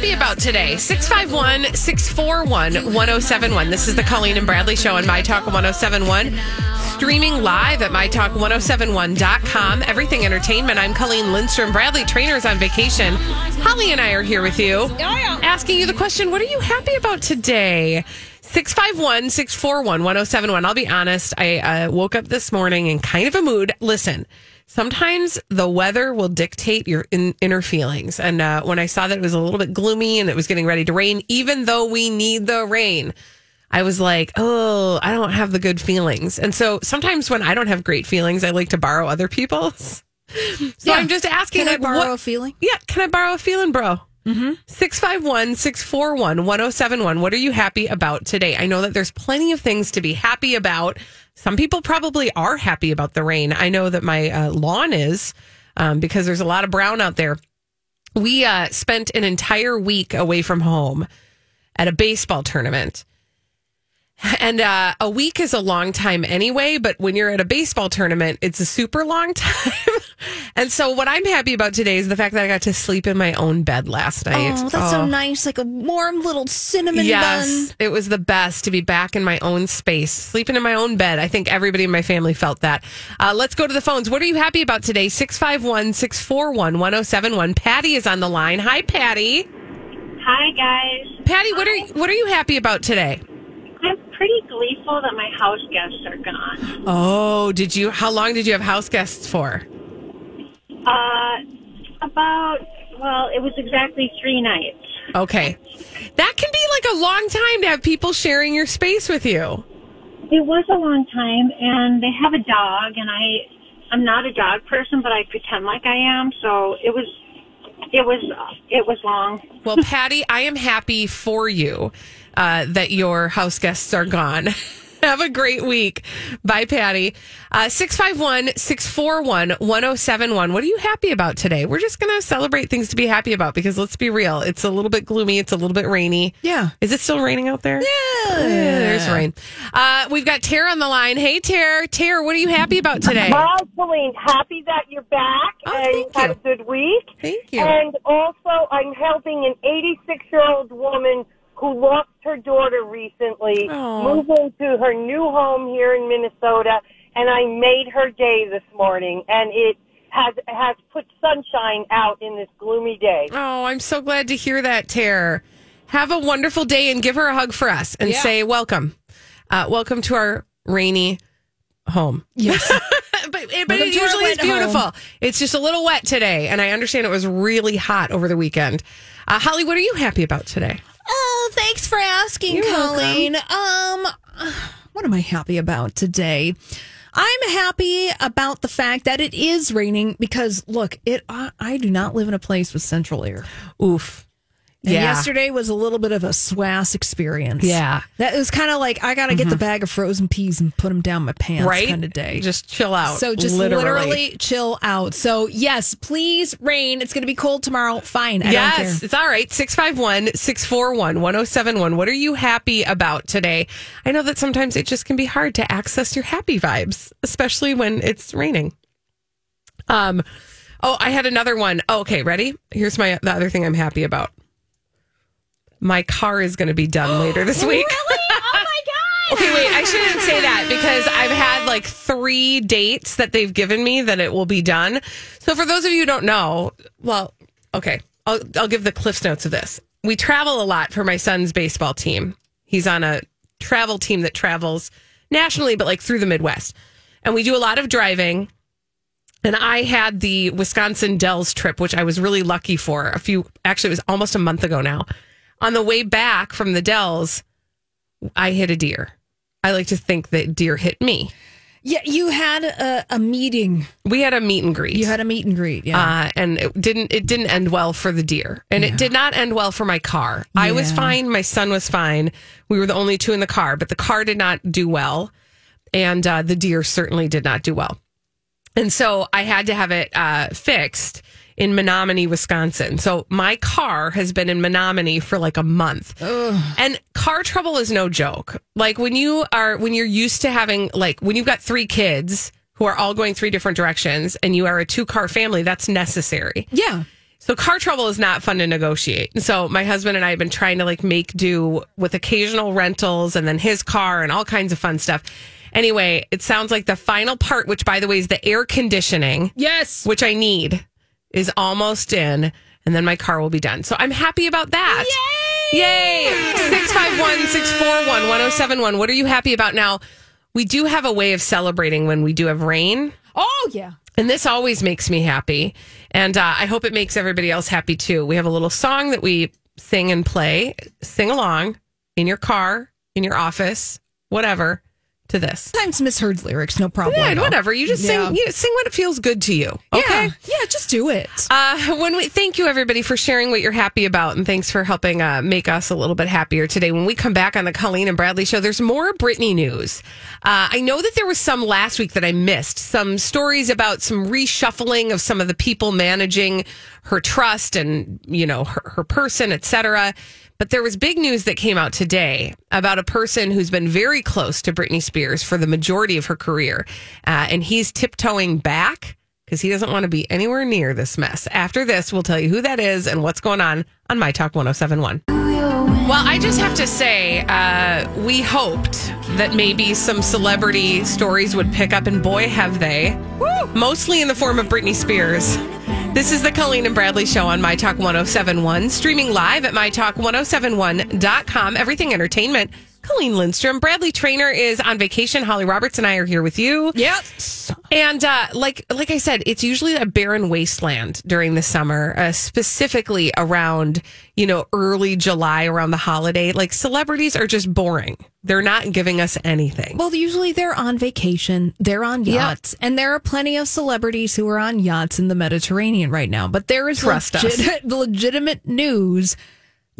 Happy about today? 651 641 1071. This is the Colleen and Bradley Show on My Talk 1071. Streaming live at MyTalk1071.com. Everything Entertainment. I'm Colleen Lindstrom. Bradley Traynor's on vacation. Holly and I are here with you. Asking you the question what are you happy about today? 651 641 1071. I'll be honest, I uh, woke up this morning in kind of a mood. Listen, sometimes the weather will dictate your in, inner feelings. And uh, when I saw that it was a little bit gloomy and it was getting ready to rain, even though we need the rain, I was like, oh, I don't have the good feelings. And so sometimes when I don't have great feelings, I like to borrow other people's. So I'm just asking, Can I like, borrow what- a feeling? Yeah, can I borrow a feeling, bro? Mm-hmm. 651 641 1071. What are you happy about today? I know that there's plenty of things to be happy about. Some people probably are happy about the rain. I know that my uh, lawn is um, because there's a lot of brown out there. We uh, spent an entire week away from home at a baseball tournament. And uh, a week is a long time anyway, but when you're at a baseball tournament, it's a super long time. and so, what I'm happy about today is the fact that I got to sleep in my own bed last night. Oh, that's so nice. Like a warm little cinnamon Yes, bun. it was the best to be back in my own space, sleeping in my own bed. I think everybody in my family felt that. Uh, let's go to the phones. What are you happy about today? 651 641 1071. Patty is on the line. Hi, Patty. Hi guys. Patty, what are you, what are you happy about today? I'm pretty gleeful that my house guests are gone. Oh, did you? How long did you have house guests for? Uh, about well, it was exactly three nights. Okay. That can be like a long time to have people sharing your space with you. It was a long time, and they have a dog, and I, I'm not a dog person, but I pretend like I am. So it was, it was, it was long. Well, Patty, I am happy for you uh, that your house guests are gone. Have a great week. Bye, Patty. Uh, 651 641 1071. What are you happy about today? We're just going to celebrate things to be happy about because let's be real. It's a little bit gloomy. It's a little bit rainy. Yeah. Is it still raining out there? Yeah. there's rain. Uh, we've got Tara on the line. Hey, Tara. Tara, what are you happy about today? Hi, Celine. Happy that you're back Oh, and thank you've had a good week. Thank you. And also, I'm helping an 86 year old woman who lost her daughter recently Aw. move into her new home here in Minnesota. And I made her day this morning, and it has has put sunshine out in this gloomy day. Oh, I'm so glad to hear that, Tara. Have a wonderful day and give her a hug for us and Yeah. say welcome. Uh, welcome to our rainy home. Yes. but but it, Welcome to our usually is wet home. beautiful. It's just a little wet today, and I understand it was really hot over the weekend. Uh, Holly, what are you happy about today? Oh, thanks for asking, You're Colleen. Um, what am I happy about today? I'm happy about the fact that it is raining because look, it I, I do not live in a place with central air. Oof. And Yeah. yesterday was a little bit of a swass experience. Yeah. Mm-hmm. That was kind of like I got to get the bag of frozen peas and put them down my pants right? kind of day. Just chill out. So just literally. chill out. So yes, please rain. It's going to be cold tomorrow. Fine. I yes, it's all right. 651 641 1071. What are you happy about today? I know that sometimes it just can be hard to access your happy vibes, especially when it's raining. Um, oh, I had another one. Oh, okay, ready? Here's my the other thing I'm happy about. My car is going to be done later this week. Really? Oh my god. Okay, wait, I shouldn't say that because I've had like three dates that they've given me that it will be done. So for those of you who don't know, well, okay. I'll, I'll give the cliffs notes of this. We travel a lot for my son's baseball team. He's on a travel team that travels nationally, but like through the Midwest. And we do a lot of driving. And I had the Wisconsin Dells trip, which I was really lucky for a few, actually, it was almost a month ago now. On the way back from the Dells, I hit a deer. I like to think that deer hit me. Yeah, you had a, a meeting. We had a meet and greet. You had a meet and greet. Yeah. uh, and it didn't it didn't end well for the deer, and it did not end well for my car. I was fine, my son was fine. We were the only two in the car, but the car did not do well, and uh, the deer certainly did not do well. And so I had to have it uh, fixed in Menomonie, Wisconsin. So my car has been in Menomonie for like a month. And car trouble is no joke. Like when you are, when you're used to having, like when you've got three kids who are all going three different directions and you are a two car family, that's necessary. yeah. So car trouble is not fun to negotiate. And so my husband and I have been trying to like make do with occasional rentals and then his car and all kinds of fun stuff. Anyway, it sounds like the final part, which by the way is the air conditioning, Yes. which I need, is almost in, and then my car will be done. So I'm happy about that. Yay! Yay! 651 641 1071. What are you happy about now? We do have a way of celebrating when we do have rain. Oh yeah. And this always makes me happy. And uh, I hope it makes everybody else happy too. We have a little song that we sing and play. Sing along in your car, in your office, whatever, to this. Sometimes misheard lyrics, no problem. Yeah, whatever. You just Yeah. sing. You sing what feels good to you. Okay. Yeah. Yeah, just do it. Uh, when we thank you everybody for sharing what you're happy about, and thanks for helping uh, make us a little bit happier today. When we come back on the Colleen and Bradley show, there's more Britney news. Uh, I know that there was some last week that I missed. Some stories about some reshuffling of some of the people managing her trust and you know her, her person, etc. But there was big news that came out today about a person who's been very close to Britney Spears for the majority of her career, uh, and he's tiptoeing back because he doesn't want to be anywhere near this mess. After this, we'll tell you who that is and what's going on on My Talk 1071. Well, I just have to say, uh, we hoped that maybe some celebrity stories would pick up, and boy, have they. Mostly in the form of Britney Spears. This is the Colleen and Bradley Show on My Talk 1071, streaming live at MyTalk1071.com. Everything Entertainment. Colleen Lindstrom. Bradley Traynor is on vacation. Holly Roberts and I are here with you. Yes. And uh, like like I said, it's usually a barren wasteland during the summer, uh, specifically around you know early July around the holiday. Like celebrities are just boring; they're not giving us anything. Well, usually they're on vacation, they're on yachts, and there are plenty of celebrities who are on yachts in the Mediterranean right now. But there is Trust us. legitimate news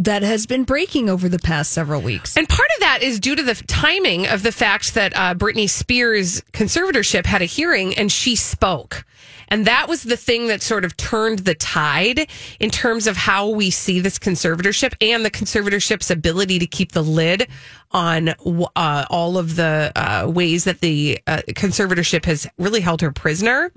that has been breaking over the past several weeks. And part of that is due to the timing of the fact that uh, Britney Spears' conservatorship had a hearing and she spoke. And that was the thing that sort of turned the tide in terms of how we see this conservatorship and the conservatorship's ability to keep the lid on uh, all of the uh, ways that the uh, conservatorship has really held her prisoner.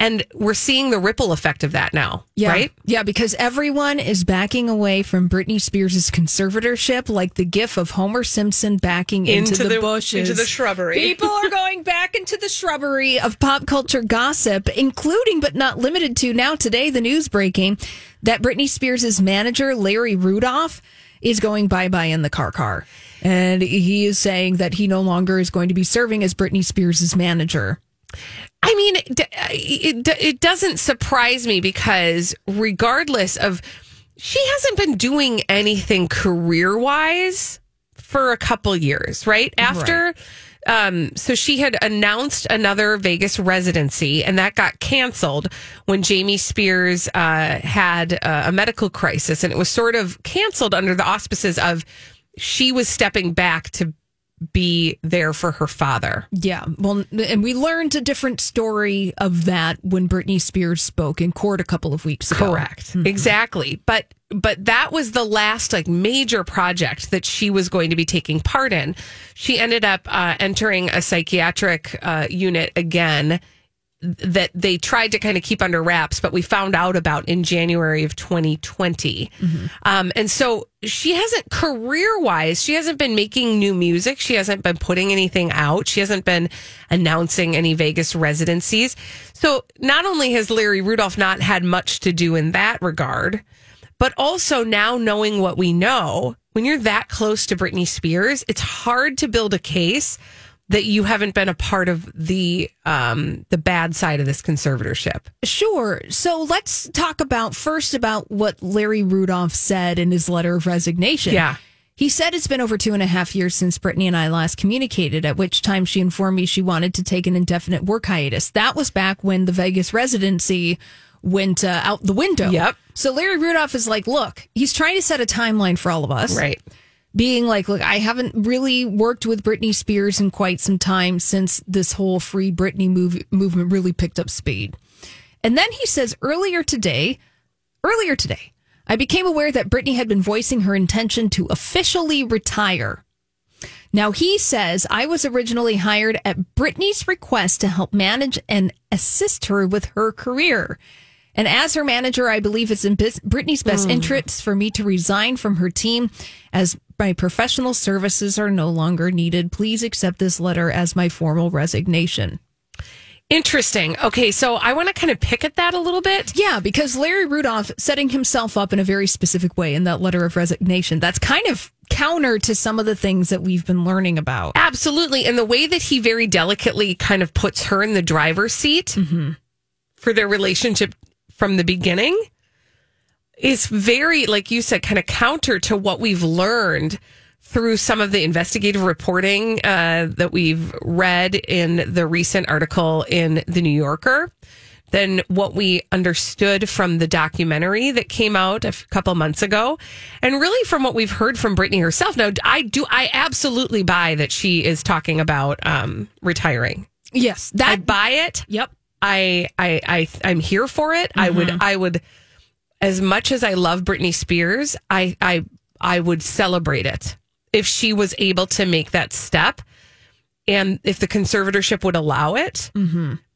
And we're seeing the ripple effect of that now, Yeah. right? Yeah, because everyone is backing away from Britney Spears' conservatorship, like the gif of Homer Simpson backing into, Into the, the- bushes. into the shrubbery. People are going back into the shrubbery of pop culture gossip, including but not limited to now today, the news breaking that Britney Spears' manager, Larry Rudolph, is going bye bye in the car car. And he is saying that he no longer is going to be serving as Britney Spears' manager. I mean, it, it, it doesn't surprise me because regardless of, she hasn't been doing anything career wise for a couple years, right? After, um, so she had announced another Vegas residency and that got canceled when Jamie Spears uh, had uh, a medical crisis. And it was sort of canceled under the auspices of she was stepping back to be there for her father. Yeah. Well, and we learned a different story of that when Britney Spears spoke in court a couple of weeks ago. Correct. Exactly. But but that was the last like major project that she was going to be taking part in. She ended up uh, entering a psychiatric uh, unit again that they tried to kind of keep under wraps, but we found out about in January of 2020. Um, and so she hasn't career wise, she hasn't been making new music. She hasn't been putting anything out. She hasn't been announcing any Vegas residencies. So not only has Larry Rudolph not had much to do in that regard, But also now knowing what we know, when you're that close to Britney Spears, it's hard to build a case that you haven't been a part of the um the bad side of this conservatorship. Sure. So let's talk about first about what Larry Rudolph said in his letter of resignation. Yeah. He said it's been over two and a half years since Britney and I last communicated, at which time she informed me she wanted to take an indefinite work hiatus. That was back when the Vegas residency went uh, out the window. Yep. So Larry Rudolph is like, look, he's trying to set a timeline for all of us. Right. Being like, look, I haven't really worked with Britney Spears in quite some time since this whole free Britney move, movement really picked up speed. And then he says earlier today, earlier today, I became aware that Britney had been voicing her intention to officially retire. Now he says I was originally hired at Britney's request to help manage and assist her with her career. And as her manager, I believe it's in Brittany's Britney's best hmm. interest for me to resign from her team as my professional services are no longer needed. Please accept this letter as my formal resignation. Interesting. Okay, so I want to kind of pick at that a little bit. Yeah, because Larry Rudolph setting himself up in a very specific way in that letter of resignation. That's kind of counter to some of the things that we've been learning about. Absolutely. And the way that he very delicately kind of puts her in the driver's seat mm-hmm. for their relationship from the beginning is very, like you said, kind of counter to what we've learned through some of the investigative reporting uh, that we've read in the recent article in The New Yorker than what we understood from the documentary that came out a couple months ago and really from what we've heard from Britney herself now I do I absolutely buy that she is talking about um retiring Yes, I that. buy it yep. I I I I'm here for it. I would I would as much as I love Britney Spears, I I I would celebrate it if she was able to make that step and if the conservatorship would allow it.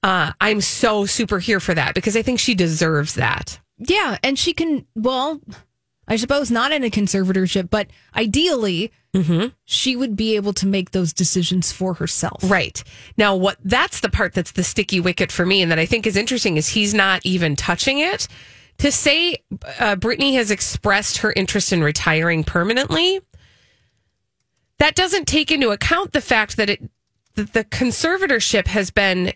Uh, I'm so super here for that because I think she deserves that. Yeah, and she can. Well, I suppose not in a conservatorship, but ideally, she would be able to make those decisions for herself. Right. Now what that's the part that's the sticky wicket for me and that I think is interesting is he's not even touching it. To say uh, Britney has expressed her interest in retiring permanently, that doesn't take into account the fact that it that the conservatorship has been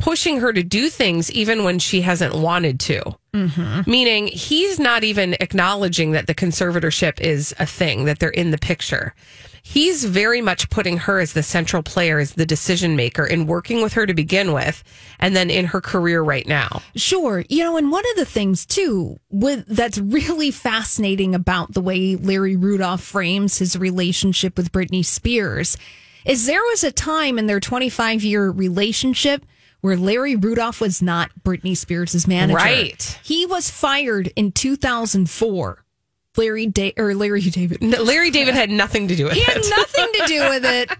pushing her to do things even when she hasn't wanted to. Mm-hmm. Meaning he's not even acknowledging that the conservatorship is a thing, that they're in the picture. He's very much putting her as the central player, as the decision maker, in working with her to begin with, and then in her career right now. Sure. You know, and one of the things too with that's really fascinating about the way Larry Rudolph frames his relationship with Britney Spears is there was a time in their 25 year relationship where Larry Rudolph was not Britney Spears' manager. Right. He was fired in 2004. Larry da- or Larry David. N- Larry David had nothing to do with it. He had nothing to do with it.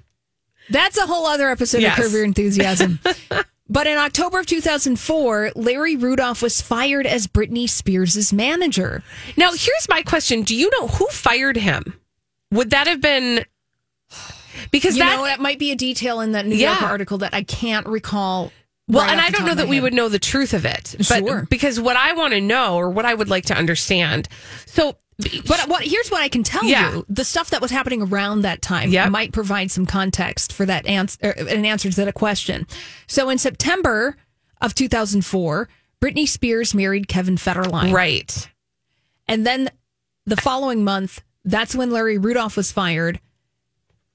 That's a whole other episode Yes. of Curb Your Enthusiasm. but in October of 2004, Larry Rudolph was fired as Britney Spears' manager. Now, here's my question: Do you know who fired him? Would that have been because You that know, that might be a detail in that New Yeah. article that I can't recall. Well, right and I don't know that we head. would know the truth of it. But Sure. because what I want to know or what I would like to understand. So, But what here's what I can tell Yeah. you: the stuff that was happening around that time Yep. might provide some context for that answer, an answer to that question. So, in September of 2004, Britney Spears married Kevin Federline. right. And then the following month, that's when Larry Rudolph was fired.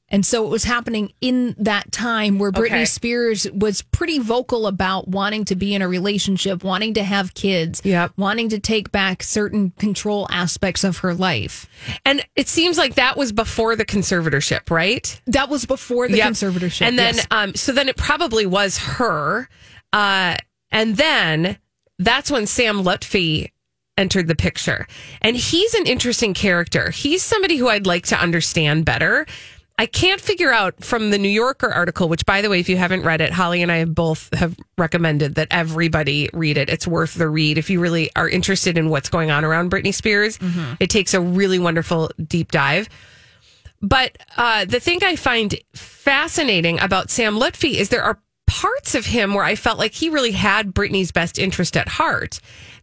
And so it was happening in that time where Britney Okay. Spears was pretty vocal about wanting to be in a relationship, wanting to have kids, Yep. wanting to take back certain control aspects of her life. And it seems like that was before the conservatorship, right? That was before the Yep. conservatorship. And then, yes. um, so then it probably was her. Uh, and then that's when Sam Lutfi entered the picture. And he's an interesting character. He's somebody who I'd like to understand better. I can't figure out from the New Yorker article, which by the way, if you haven't read it, Holly and I have both have recommended that everybody read it. It's worth the read. If you really are interested in what's going on around Britney Spears, it takes a really wonderful deep dive. But uh, the thing I find fascinating about Sam Lutfi is there are parts of him where I felt like he really had Britney's best interest at heart.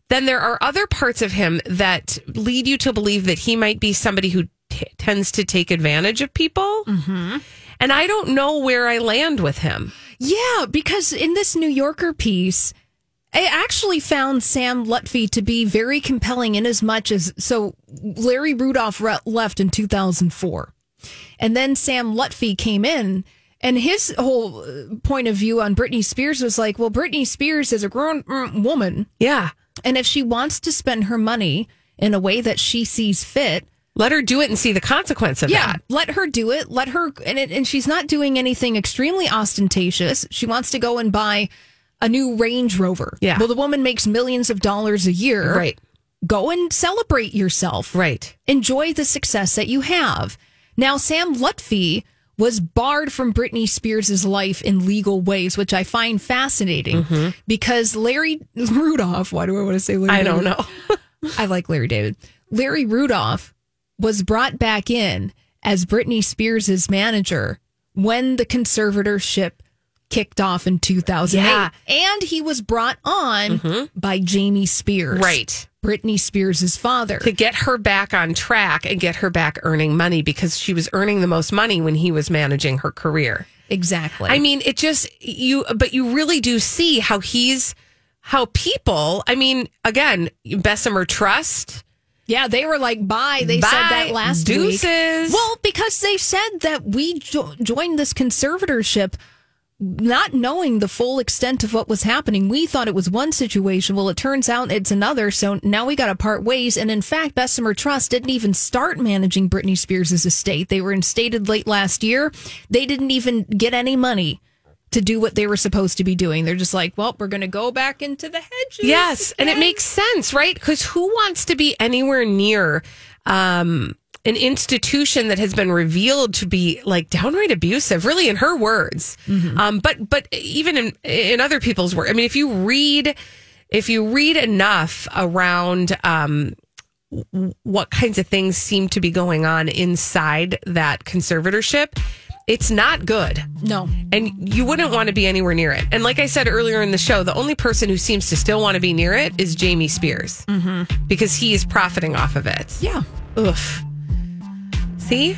then there are other parts of him that lead you to believe that he might be somebody who t- tends to take advantage of people. Mm-hmm. And I don't know where I land with him. Yeah, because in this New Yorker piece, I actually found Sam Lutfi to be very compelling in as much as so Larry Rudolph re- left in 2004. And then Sam Lutfi came in and his whole uh, point of view on Britney Spears was like, well, Britney Spears is a grown mm, woman. Yeah. And if she wants to spend her money in a way that she sees fit, Let her do it and see the consequence of that. yeah, that. let her do it. Let her, and, it, and she's not doing anything extremely ostentatious. She wants to go and buy a new Range Rover. Yeah. Well, the woman makes millions of dollars a year. Right. Go and celebrate yourself. Right. Enjoy the success that you have. Now, Sam Lutfi was barred from Britney Spears' life in legal ways, which I find fascinating mm-hmm. because Larry Rudolph, why do I want to say Larry? I don't David? know. I like Larry David. Larry Rudolph was brought back in as Britney Spears' manager when the conservatorship kicked off in 2008. Yeah. And he was brought on mm-hmm. by Jamie Spears. Right. Britney Spears' father. to get her back on track and get her back earning money because she was earning the most money when he was managing her career. Exactly. I mean, it just you, but you really do see how he's how people. I mean, again, Bessemer Trust. Yeah, they were like, bye. They Bye. said that last Deuces. week. Well, because they said that we jo- joined this conservatorship not knowing the full extent of what was happening. We thought it was one situation. Well, it turns out it's another. So now we got to part ways. And in fact, Bessemer Trust didn't even start managing Britney Spears' estate. They were instated late last year. They didn't even get any money to do what they were supposed to be doing. They're just like, well, we're going to go back into the hedges. Yes, and it makes sense, right? Because who wants to be anywhere near um, an institution that has been revealed to be like downright abusive? Really, in her words. Um, but but even in in other people's words, I mean, if you read if you read enough around. Um, what kinds of things seem to be going on inside that conservatorship? It's not good No. and you wouldn't want to be anywhere near it. And like I said earlier in the show, the only person who seems to still want to be near it is Jamie Spears mm-hmm. because he is profiting off of it. Yeah. Oof. See,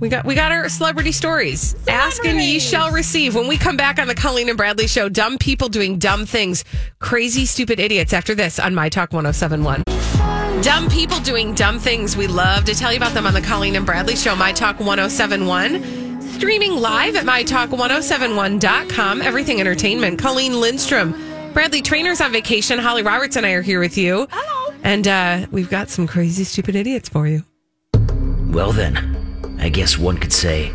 we got we got our celebrity stories. Ask and ye shall receive. When we come back on the Colleen and Bradley show, dumb people doing dumb things, crazy stupid idiots. After this on My Talk 1071. Dumb people doing dumb things. We love to tell you about them on the Colleen and Bradley Show, My Talk 1071. Streaming live at MyTalk1071.com. Everything Entertainment. Colleen Lindstrom. Bradley Traynor's on vacation. Holly Roberts and I are here with you. Hello. And uh, we've got some crazy, stupid idiots for you. Well, then, I guess one could say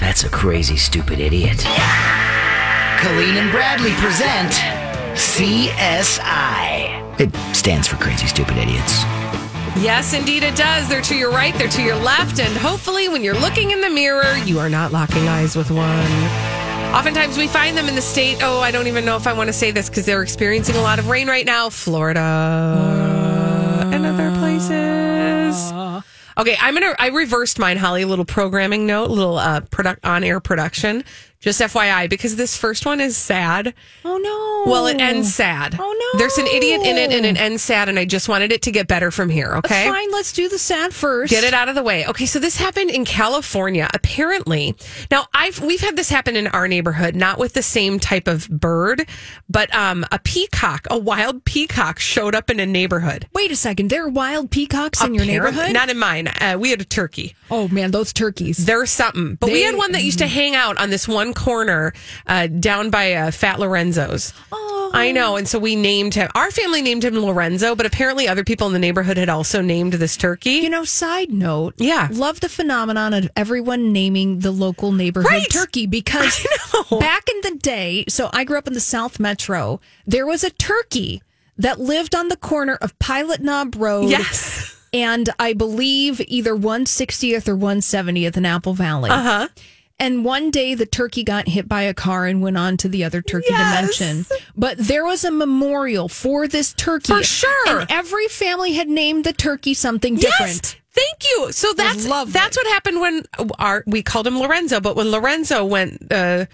that's a crazy, stupid idiot. Colleen and Bradley present CSI. It stands for Crazy Stupid Idiots. Yes, indeed it does. They're to your right, they're to your left, and hopefully when you're looking in the mirror, you are not locking eyes with one. Oftentimes we find them in the state, oh, I don't even know if I want to say this because they're experiencing a lot of rain right now, Florida and other places. Okay, I'm gonna. I reversed mine, Holly. A little programming note, a little uh, product on air production. Just FYI, because this first one is sad. Oh, no. Well, it ends sad. Oh, no. There's an idiot in it, and it ends sad. And I just wanted it to get better from here. Okay, Fine, let's do the sad first. Get it out of the way. Okay, so this happened in California. Apparently, now I've we've had this happen in our neighborhood, not with the same type of bird, but um, a peacock, a wild peacock, showed up in a neighborhood. Wait a second. There are wild peacocks in your neighborhood? Not in mine. Uh, we had a turkey. oh, man, those turkeys. They're something, but we They- had one that used to hang out on this one corner uh, down by uh, Fat Lorenzo's. Oh. I know, and so we named him. Our family named him Lorenzo, but apparently other people in the neighborhood had also named this turkey. You know, side note. Yeah. Love the phenomenon of everyone naming the local neighborhood Right. turkey because back in the day, so I grew up in the South Metro, there was a turkey that lived on the corner of Pilot Knob Road. yes. And I believe either 160th or 170th in Apple Valley. Uh huh. And one day the turkey got hit by a car and went on to the other turkey Yes. dimension. But there was a memorial for this turkey. For sure. And every family had named the turkey something different. Yes. Thank you. So that's lovely. that's what happened when our we called him Lorenzo, but when Lorenzo went uh,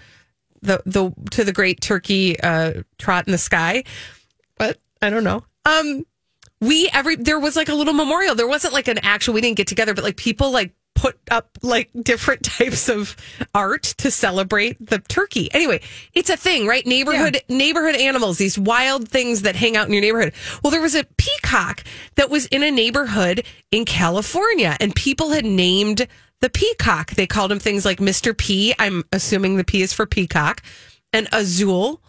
the the to the great turkey uh, trot in the sky, but I don't know. um, we every there was like a little memorial. There wasn't like an actual. We didn't get together, but like people like put up like different types of art to celebrate the turkey. Anyway, it's a thing, right? Neighborhood neighborhood animals, these wild things that hang out in your neighborhood. Well, there was a peacock that was in a neighborhood in California, and people had named the peacock. They called him things like Mr. P. I'm assuming the P is for peacock, and Azul.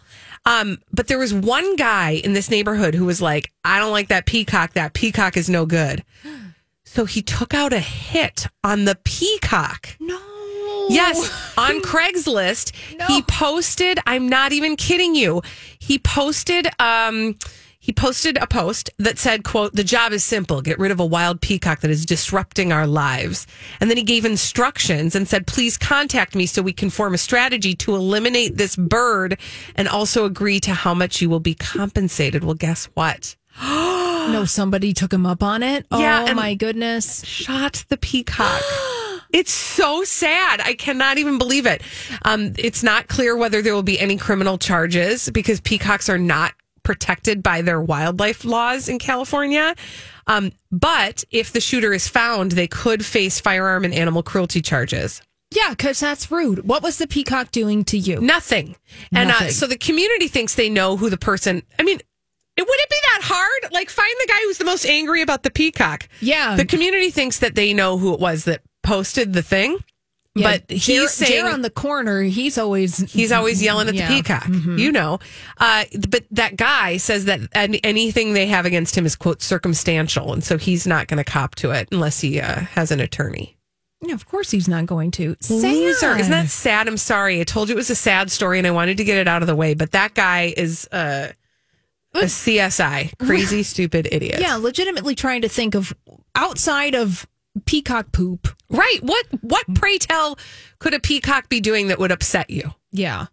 Um, but there was one guy in this neighborhood who was like, I don't like that peacock. That peacock is no good. So he took out a hit on the peacock. No. Yes, on Craigslist, he posted, I'm not even kidding you. He posted um he posted a post that said, quote, the job is simple. Get rid of a wild peacock that is disrupting our lives. And then he gave instructions and said, please contact me so we can form a strategy to eliminate this bird and also agree to how much you will be compensated. Well, guess what? No, somebody took him up on it. Yeah, Oh my goodness. shot the peacock. It's so sad. I cannot even believe it. Um, it's not clear whether there will be any criminal charges because peacocks are not protected by their wildlife laws in California. Um, but if the shooter is found, they could face firearm and animal cruelty charges. Yeah, because that's rude. What was the peacock doing to you? Nothing. And uh, so the community thinks they know who the person. I mean, it, would it be that hard? Like, find the guy who's the most angry about the peacock. Yeah. The community thinks that they know who it was that posted the thing, Yeah, but he's Jer- saying Jer on the corner. He's always he's always yelling at Yeah. Mm-hmm. the peacock. You know, uh, but that guy says that an- anything they have against him is quote circumstantial, and so he's not going to cop to it unless he uh, has an attorney. Yeah, of course he's not going to. Loser. Sad. Isn't that sad? I'm sorry. I told you it was a sad story and I wanted to get it out of the way, but that guy is uh, a CSI, crazy, stupid idiot. Yeah, legitimately trying to think of outside of peacock poop. Right. What, what, pray tell, could a peacock be doing that would upset you? Yeah.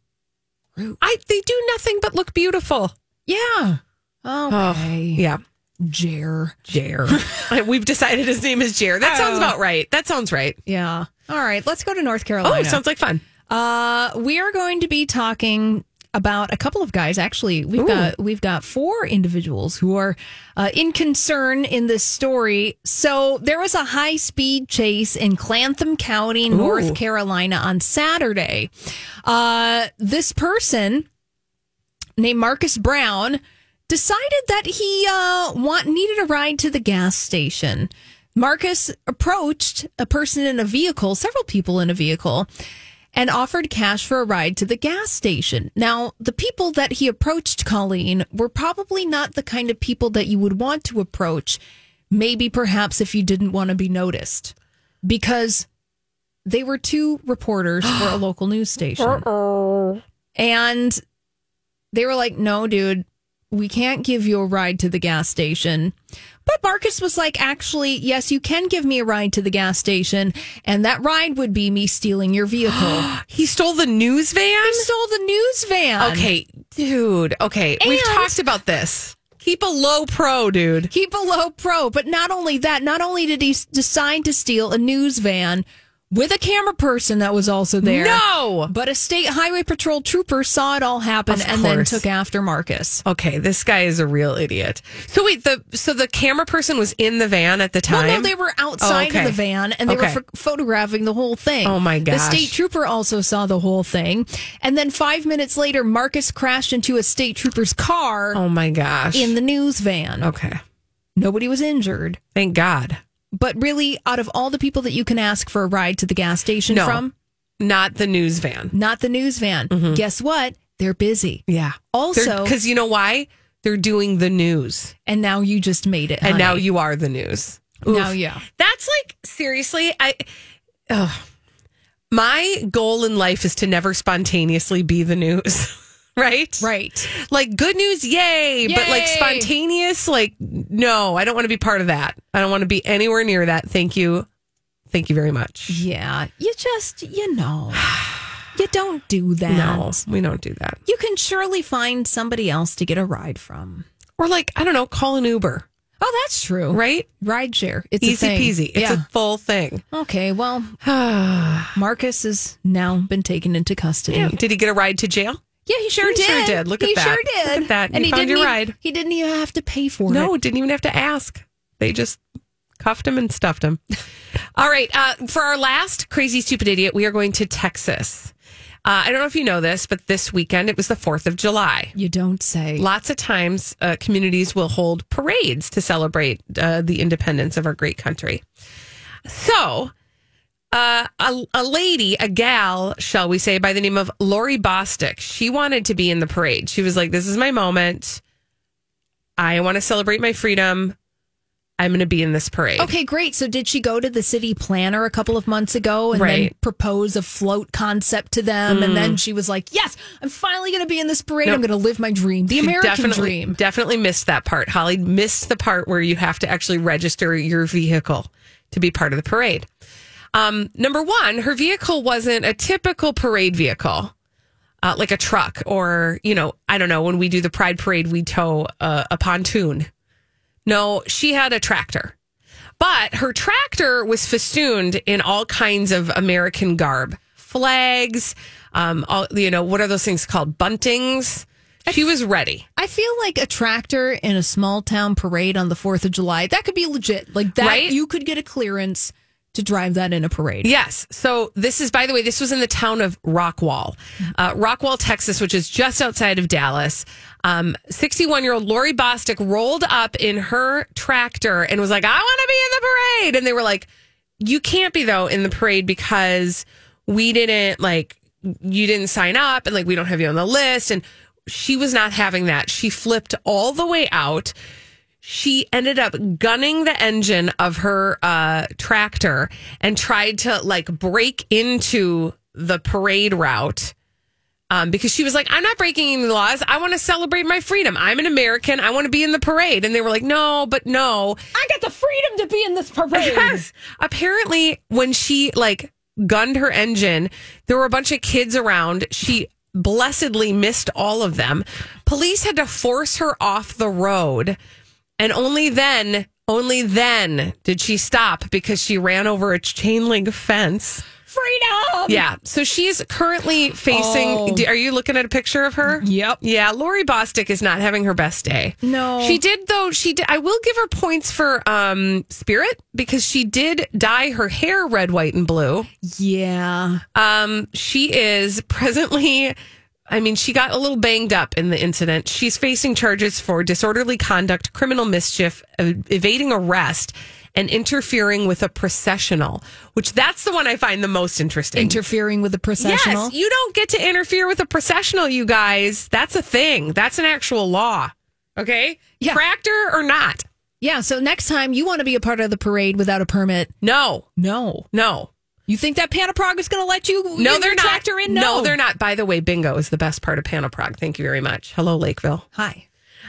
I, they do nothing but look beautiful. Yeah. Okay. Yeah. Jer. Jer. We've decided his name is Jer. That sounds Oh. about right. That sounds right. Yeah. All right. Let's go to North Carolina. Oh, sounds like fun. Uh, we are going to be talking about a couple of guys. Actually, we've got we've got four individuals who are uh, in concern in this story. So there was a high speed chase in Clantham County, North Carolina, on Saturday. Uh, this person named Marcus Brown decided that he uh, want needed a ride to the gas station. Marcus approached a person in a vehicle, several people in a vehicle, and offered cash for a ride to the gas station. Now, the people that he approached, Colleen, were probably not the kind of people that you would want to approach, maybe perhaps if you didn't want to be noticed, because they were two reporters for a local news station. And they were like, no, dude, we can't give you a ride to the gas station. But Marcus was like, actually, yes, you can give me a ride to the gas station. And that ride would be me stealing your vehicle. He stole the news van? He stole the news van. Okay, dude. Okay, we've talked about this. Keep a low pro, dude. Keep a low pro. But not only that, not only did he decide to steal a news van with a camera person that was also there. No. But a state highway patrol trooper saw it all happen and then took after Marcus. Okay, this guy is a real idiot. So wait, the so the camera person was in the van at the time. Well, no, they were outside okay. of the van and they Okay. were ph- photographing the whole thing. Oh, my gosh. The state trooper also saw the whole thing. And then five minutes later, Marcus crashed into a state trooper's car Oh my gosh. in the news van. okay. Nobody was injured. Thank God. But really, out of all the people that you can ask for a ride to the gas station No. from, Not the news van. not the news van. Mm-hmm. Guess what? They're busy. Yeah. Also, because you know why? They're doing the news, and now you just made it. and now you are the news. Now, yeah. That's like seriously, I. ugh. My goal in life is to never spontaneously be the news, right? Right. Like good news, yay, But like spontaneous, like no, I don't want to be part of that. I don't want to be anywhere near that. Thank you, thank you very much. Yeah. You just, you know, you don't do that. No, we don't do that. You can surely find somebody else to get a ride from. Or like I don't know, call an Uber, Oh, that's true. right? Ride share. It's Easy peasy. It's yeah. a full thing. okay. Well, Marcus has now been taken into custody. Did he get a ride to jail? Yeah, he sure He did. sure did. Look at that. he sure did. Look at that. And You he found didn't your even, ride. He didn't even have to pay for No, it. No, didn't even have to ask. They just cuffed him and stuffed him. All right. Uh, for our last crazy, stupid idiot, we are going to Texas. Uh, I don't know if you know this, but this weekend it was the 4th of July. You don't say. Lots of times, uh, communities will hold parades to celebrate uh, the independence of our great country. So, uh, a, a lady, a gal, shall we say, by the name of Lori Bostick, she wanted to be in the parade. She was like, This is my moment. I want to celebrate my freedom. I'm going to be in this parade. Okay, great. So did she go to the city planner a couple of months ago and then Right. Mm. propose a float concept to them? And then she was like, yes, I'm finally going to be in this parade. I'm going to live my dream, the She American definitely, dream. Definitely missed that part. Holly missed the part where you have to actually register your vehicle to be part of the parade. Um, number one, her vehicle wasn't a typical parade vehicle, uh, like a truck or, you know, I don't know, when we do the Pride Parade, we tow a, a pontoon. No, she had a tractor. But her tractor was festooned in all kinds of American garb, flags, um, all, you know, what are those things called? Buntings. She was ready. I feel like a tractor in a small town parade on the 4th of July, that could be legit. Like that, Right? you could get a clearance to drive that in a parade. Yes. So this is, by the way, this was in the town of Rockwall, uh, Rockwall, Texas, which is just outside of Dallas. 61 year old Lori Bostick rolled up in her tractor and was like, I want to be in the parade. And they were like, you can't be though in the parade because we didn't like, you didn't sign up and like, we don't have you on the list. And she was not having that. She flipped all the way out she ended up gunning the engine of her uh, tractor and tried to like break into the parade route um, because she was like, I'm not breaking any laws. I want to celebrate my freedom. I'm an American. I want to be in the parade. And they were like, no, but no. I got the freedom to be in this parade. Yes. Apparently, when she like gunned her engine, there were a bunch of kids around. She blessedly missed all of them. Police had to force her off the road. And only then, only then did she stop because she ran over a chain link fence. Freedom. Yeah. So she's currently facing. Oh. Are you looking at a picture of her? Yep. Yeah. Lori Bostick is not having her best day. No. She did though. She did. I will give her points for um spirit because she did dye her hair red, white, and blue. Yeah. Um, she is presently. I mean, she got a little banged up in the incident. She's facing charges for disorderly conduct, criminal mischief, ev- evading arrest, and interfering with a processional. Which that's the one I find the most interesting. Interfering with a processional. Yes, you don't get to interfere with a processional, you guys. That's a thing. That's an actual law. Okay? Yeah. Tractor or not? yeah. So next time you want to be a part of the parade without a permit, No. no. No. You think that Pan-O-Prog is going to let you? No, they're not. Tractor in? No. they're not. By the way, bingo is the best part of Pan-O-Prog. Thank you very much. Hello, Lakeville. Hi.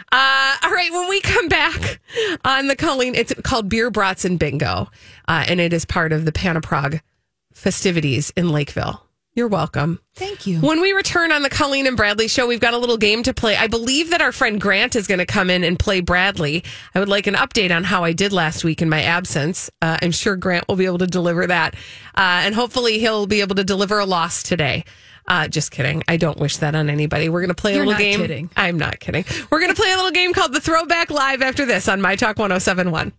Uh, all right, when we come back on the Colleen, it's called Beer Brats and Bingo, uh, and it is part of the Pan-O-Prog festivities in Lakeville. You're welcome. Thank you. When we return on the Colleen and Bradley show, we've got a little game to play. I believe that our friend Grant is going to come in and play Bradley. I would like an update on how I did last week in my absence. Uh, I'm sure Grant will be able to deliver that. Uh, and hopefully he'll be able to deliver a loss today. Uh, just kidding. I don't wish that on anybody. We're going to play You're a little game. kidding. I'm not kidding. We're going to play a little game called the Throwback Live after this on My Talk 1071.